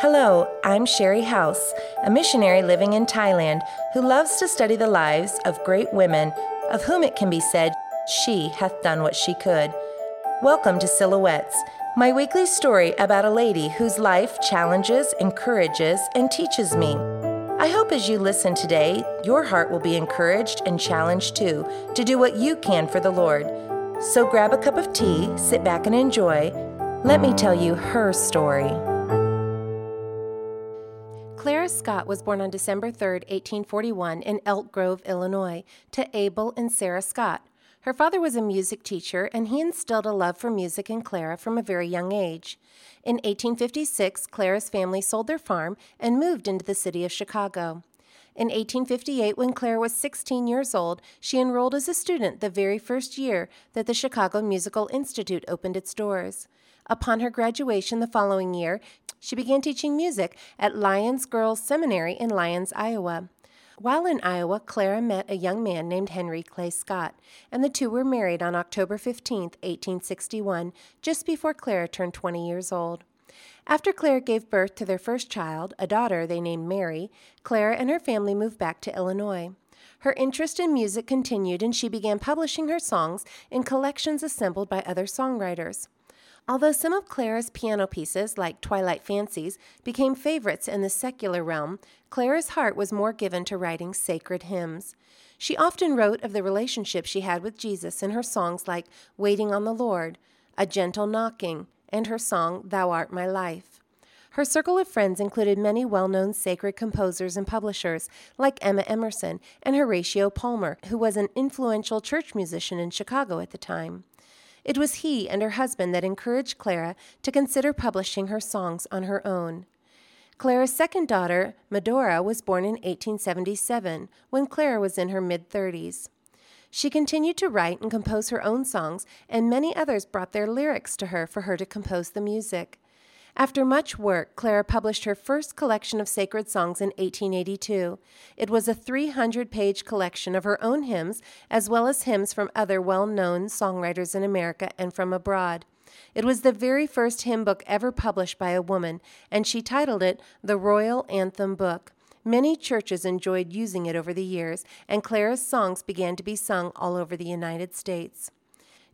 Hello, I'm Shari House, a missionary living in Thailand who loves to study the lives of great women, of whom it can be said, She hath done what she could. Welcome to Silhouettes, my weekly story about a lady whose life challenges, encourages, and teaches me. I hope as you listen today, your heart will be encouraged and challenged too to do what you can for the Lord. So grab a cup of tea, sit back and enjoy. Let me tell you her story. Clara Scott was born on December 3, 1841, in Elk Grove, Illinois, to Abel and Sarah Scott. Her father was a music teacher, and he instilled a love for music in Clara from a very young age. In 1856, Clara's family sold their farm and moved into the city of Chicago. In 1858, when Clara was 16 years old, she enrolled as a student the very first year that the Chicago Musical Institute opened its doors. Upon her graduation the following year, she began teaching music at Lyons Girls Seminary in Lyons, Iowa. While in Iowa, Clara met a young man named Henry Clay Scott, and the two were married on October 15, 1861, just before Clara turned 20 years old. After Clara gave birth to their first child, a daughter they named Mary, Clara and her family moved back to Illinois. Her interest in music continued, and she began publishing her songs in collections assembled by other songwriters. Although some of Clara's piano pieces, like Twilight Fancies, became favorites in the secular realm, Clara's heart was more given to writing sacred hymns. She often wrote of the relationship she had with Jesus in her songs like Waiting on the Lord, A Gentle Knocking, and her song Thou Art My Life. Her circle of friends included many well known sacred composers and publishers, like Emma Emerson and Horatio Palmer, who was an influential church musician in Chicago at the time. It was he and her husband that encouraged Clara to consider publishing her songs on her own. Clara's second daughter, Medora, was born in 1877 when Clara was in her mid 30s. She continued to write and compose her own songs, and many others brought their lyrics to her for her to compose the music. After much work, Clara published her first collection of sacred songs in 1882. It was a 300 page collection of her own hymns, as well as hymns from other well known songwriters in America and from abroad. It was the very first hymn book ever published by a woman, and she titled it The Royal Anthem Book. Many churches enjoyed using it over the years, and Clara's songs began to be sung all over the United States.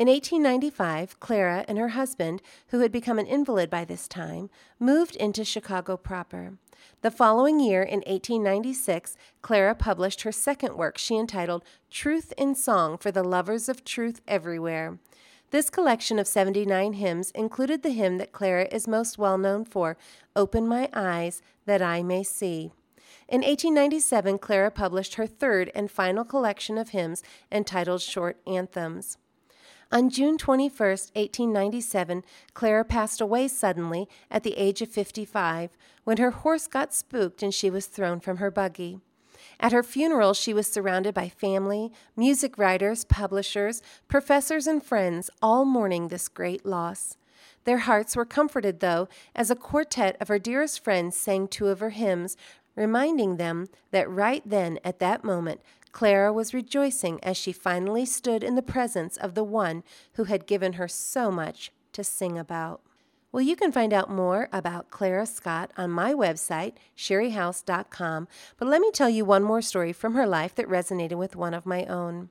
In 1895, Clara and her husband, who had become an invalid by this time, moved into Chicago proper. The following year, in 1896, Clara published her second work she entitled Truth in Song for the Lovers of Truth Everywhere. This collection of 79 hymns included the hymn that Clara is most well known for, Open My Eyes That I May See. In 1897, Clara published her third and final collection of hymns entitled Short Anthems. On June 21, 1897, Clara passed away suddenly at the age of 55 when her horse got spooked and she was thrown from her buggy. At her funeral, she was surrounded by family, music writers, publishers, professors, and friends, all mourning this great loss. Their hearts were comforted, though, as a quartet of her dearest friends sang two of her hymns, reminding them that right then, at that moment, Clara was rejoicing as she finally stood in the presence of the one who had given her so much to sing about. Well, you can find out more about Clara Scott on my website, sharihouse.com, but let me tell you one more story from her life that resonated with one of my own.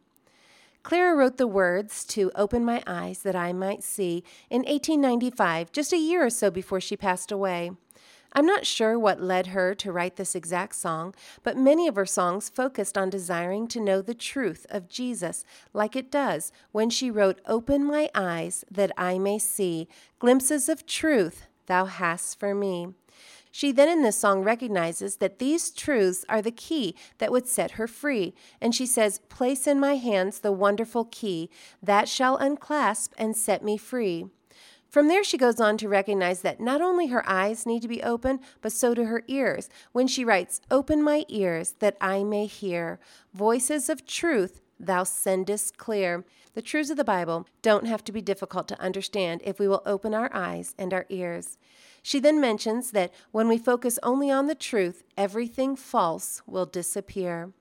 Clara wrote the words to Open My Eyes That I Might See in 1895, just a year or so before she passed away. I'm not sure what led her to write this exact song, but many of her songs focused on desiring to know the truth of Jesus, like it does when she wrote, Open my eyes that I may see glimpses of truth thou hast for me. She then in this song recognizes that these truths are the key that would set her free. And she says, Place in my hands the wonderful key that shall unclasp and set me free. From there, she goes on to recognize that not only her eyes need to be open, but so do her ears when she writes, Open my ears that I may hear voices of truth thou sendest clear. The truths of the Bible don't have to be difficult to understand if we will open our eyes and our ears. She then mentions that when we focus only on the truth, everything false will disappear.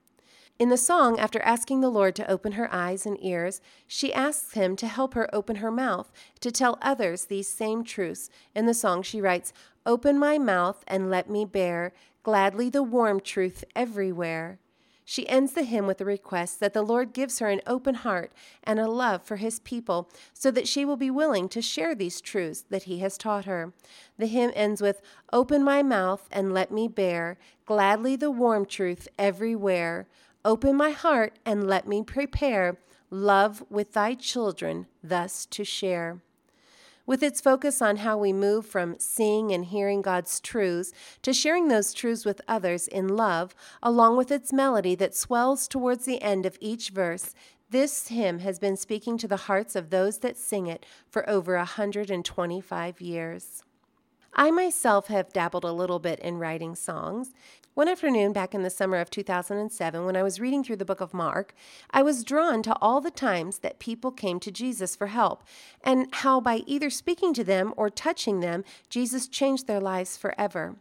In the song, after asking the Lord to open her eyes and ears, she asks him to help her open her mouth to tell others these same truths. In the song, she writes, Open my mouth and let me bear gladly the warm truth everywhere. She ends the hymn with a request that the Lord gives her an open heart and a love for his people so that she will be willing to share these truths that he has taught her. The hymn ends with, Open my mouth and let me bear gladly the warm truth everywhere. Open my heart and let me prepare love with thy children thus to share with its focus on how we move from seeing and hearing God's truths to sharing those truths with others in love, along with its melody that swells towards the end of each verse. This hymn has been speaking to the hearts of those that sing it for over a 125 years. I myself have dabbled a little bit in writing songs. One afternoon back in the summer of 2007, when I was reading through the book of Mark, I was drawn to all the times that people came to Jesus for help, and how by either speaking to them or touching them, Jesus changed their lives forever.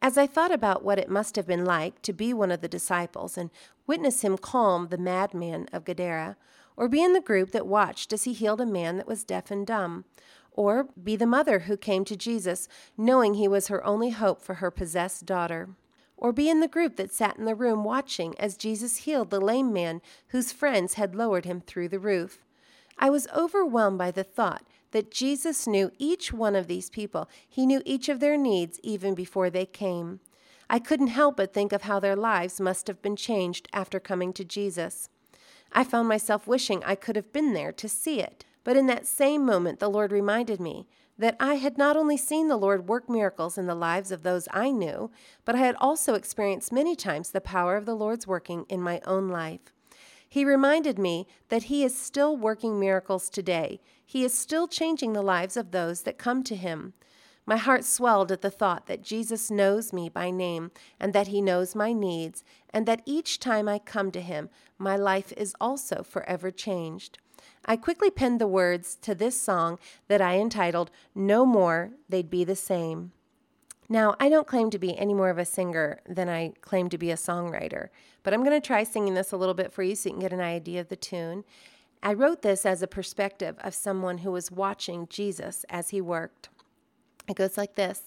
As I thought about what it must have been like to be one of the disciples and witness him calm the madman of Gadara, or be in the group that watched as he healed a man that was deaf and dumb, or be the mother who came to Jesus knowing he was her only hope for her possessed daughter. Or be in the group that sat in the room watching as Jesus healed the lame man whose friends had lowered him through the roof. I was overwhelmed by the thought that Jesus knew each one of these people. He knew each of their needs even before they came. I couldn't help but think of how their lives must have been changed after coming to Jesus. I found myself wishing I could have been there to see it. But in that same moment, the Lord reminded me that I had not only seen the Lord work miracles in the lives of those I knew, but I had also experienced many times the power of the Lord's working in my own life. He reminded me that He is still working miracles today. He is still changing the lives of those that come to Him. My heart swelled at the thought that Jesus knows me by name and that He knows my needs, and that each time I come to Him, my life is also forever changed. I quickly penned the words to this song that I entitled No More, They'd Be the Same. Now, I don't claim to be any more of a singer than I claim to be a songwriter, but I'm going to try singing this a little bit for you so you can get an idea of the tune. I wrote this as a perspective of someone who was watching Jesus as he worked. It goes like this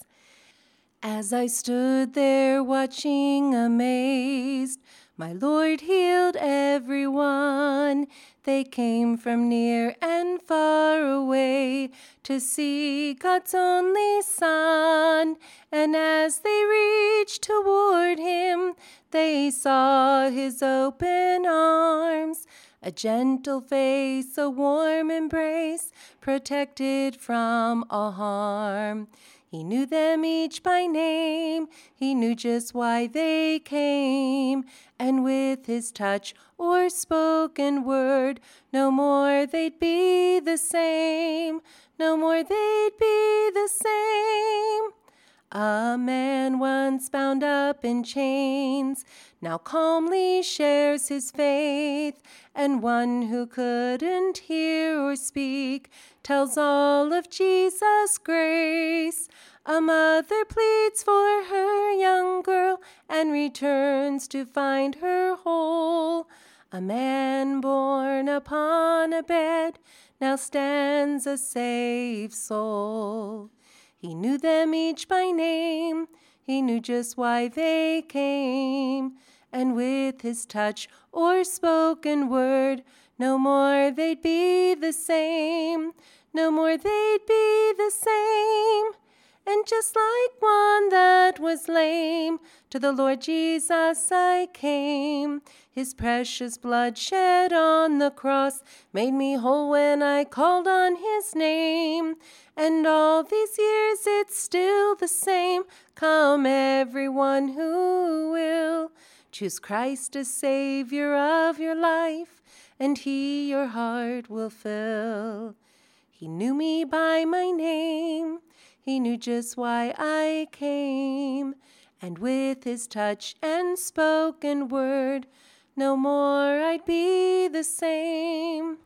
As I stood there watching, amazed, my Lord healed everyone. They came from near and far away to see God's only Son. And as they reached toward him, they saw his open arms, a gentle face, a warm embrace, protected from all harm. He knew them each by name, he knew just why they came, and with his touch or spoken word, no more they'd be the same, no more they'd be the same. A man once bound up in chains now calmly shares his faith, and one who couldn't hear or speak tells all of Jesus' grace. A mother pleads for her young girl and returns to find her whole. A man born upon a bed now stands a saved soul. He knew them each by name, he knew just why they came, and with his touch or spoken word, no more they'd be the same, no more they'd be the same. And just like one that was lame, to the Lord Jesus I came. His precious blood shed on the cross made me whole when I called on his name. And all these years it's still the same. Come, everyone who will. Choose Christ as Savior of your life, and He your heart will fill. He knew me by my name, He knew just why I came, and with His touch and spoken word, no more I'd be the same.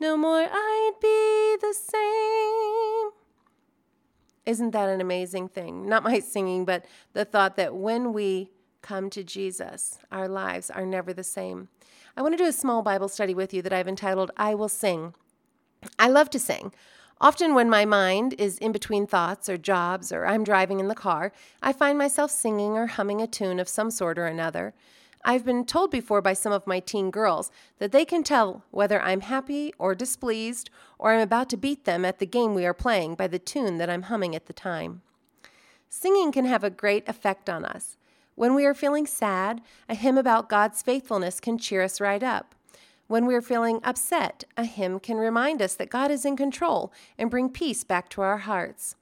No more I'd be the same. Isn't that an amazing thing? Not my singing, but the thought that when we come to Jesus, our lives are never the same. I want to do a small Bible study with you that I've entitled I Will Sing. I love to sing. Often, when my mind is in between thoughts or jobs or I'm driving in the car, I find myself singing or humming a tune of some sort or another. I've been told before by some of my teen girls that they can tell whether I'm happy or displeased or I'm about to beat them at the game we are playing by the tune that I'm humming at the time. Singing can have a great effect on us. When we are feeling sad, a hymn about God's faithfulness can cheer us right up. When we are feeling upset, a hymn can remind us that God is in control and bring peace back to our hearts.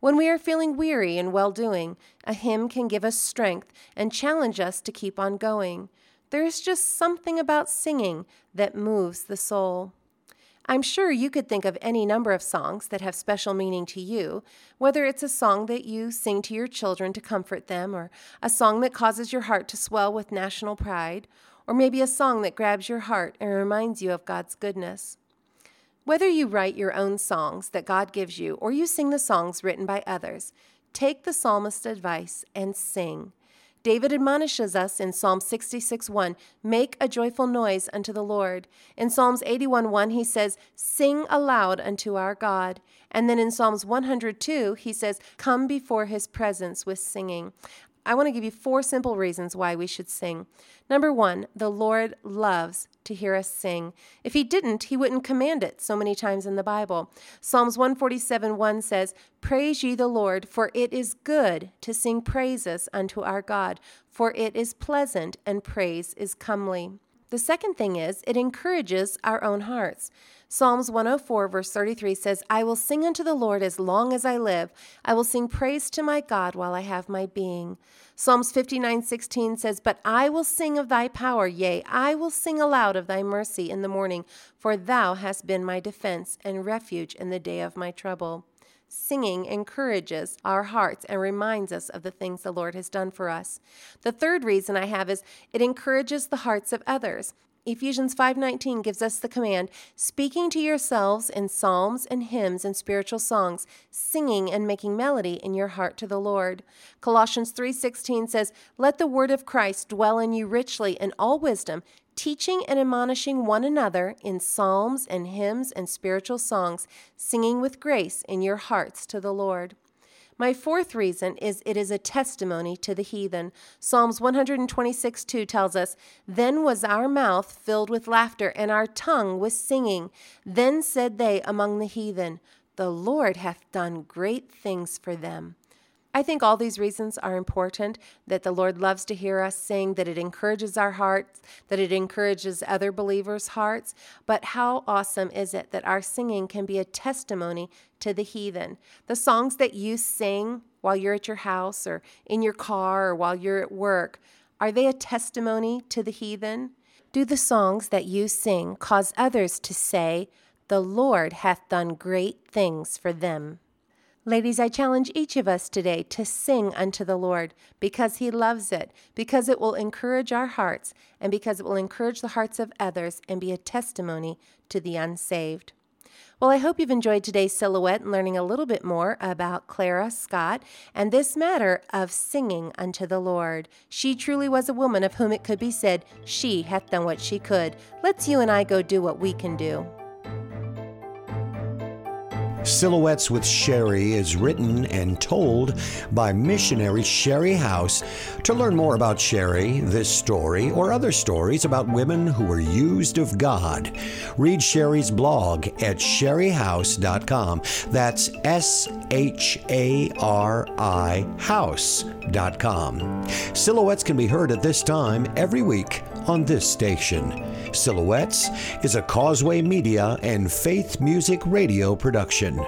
When we are feeling weary and well doing, a hymn can give us strength and challenge us to keep on going. There is just something about singing that moves the soul. I'm sure you could think of any number of songs that have special meaning to you, whether it's a song that you sing to your children to comfort them, or a song that causes your heart to swell with national pride, or maybe a song that grabs your heart and reminds you of God's goodness. Whether you write your own songs that God gives you or you sing the songs written by others, take the psalmist's advice and sing. David admonishes us in Psalm 66 1 Make a joyful noise unto the Lord. In Psalms 81 1, he says, Sing aloud unto our God. And then in Psalms 102, he says, Come before his presence with singing. I want to give you four simple reasons why we should sing. Number one, the Lord loves to hear us sing. If He didn't, He wouldn't command it so many times in the Bible. Psalms 147 1 says, Praise ye the Lord, for it is good to sing praises unto our God, for it is pleasant, and praise is comely. The second thing is, it encourages our own hearts. Psalms 104, verse 33 says, I will sing unto the Lord as long as I live. I will sing praise to my God while I have my being. Psalms 59, 16 says, But I will sing of thy power, yea, I will sing aloud of thy mercy in the morning, for thou hast been my defense and refuge in the day of my trouble. Singing encourages our hearts and reminds us of the things the Lord has done for us. The third reason I have is it encourages the hearts of others. Ephesians 5:19 gives us the command, speaking to yourselves in psalms and hymns and spiritual songs, singing and making melody in your heart to the Lord. Colossians 3:16 says, "Let the word of Christ dwell in you richly in all wisdom, teaching and admonishing one another in psalms and hymns and spiritual songs, singing with grace in your hearts to the Lord." My fourth reason is it is a testimony to the heathen. Psalms 126 2 tells us, Then was our mouth filled with laughter, and our tongue with singing. Then said they among the heathen, The Lord hath done great things for them. I think all these reasons are important that the Lord loves to hear us sing, that it encourages our hearts, that it encourages other believers' hearts. But how awesome is it that our singing can be a testimony to the heathen? The songs that you sing while you're at your house or in your car or while you're at work, are they a testimony to the heathen? Do the songs that you sing cause others to say, The Lord hath done great things for them? Ladies, I challenge each of us today to sing unto the Lord because He loves it, because it will encourage our hearts, and because it will encourage the hearts of others and be a testimony to the unsaved. Well, I hope you've enjoyed today's silhouette and learning a little bit more about Clara Scott and this matter of singing unto the Lord. She truly was a woman of whom it could be said, She hath done what she could. Let's you and I go do what we can do. Silhouettes with Shari is written and told by missionary Shari House. To learn more about Shari, this story, or other stories about women who were used of God, read Shari's blog at sharihouse.com. That's S H A R I house.com. Silhouettes can be heard at this time every week on this station. Silhouettes is a Causeway Media and Faith Music Radio production.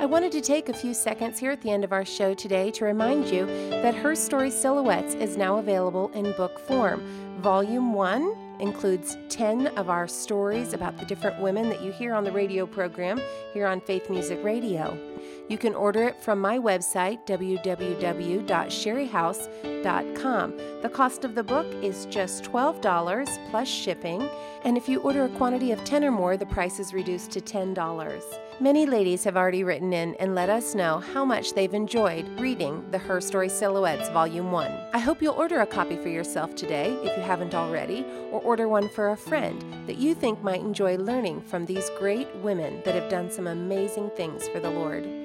I wanted to take a few seconds here at the end of our show today to remind you that Her Story Silhouettes is now available in book form. Volume 1 includes 10 of our stories about the different women that you hear on the radio program here on Faith Music Radio. You can order it from my website, www.sharihouse.com. The cost of the book is just $12 plus shipping, and if you order a quantity of 10 or more, the price is reduced to $10. Many ladies have already written in and let us know how much they've enjoyed reading the Her Story Silhouettes Volume 1. I hope you'll order a copy for yourself today if you haven't already, or order one for a friend that you think might enjoy learning from these great women that have done some amazing things for the Lord.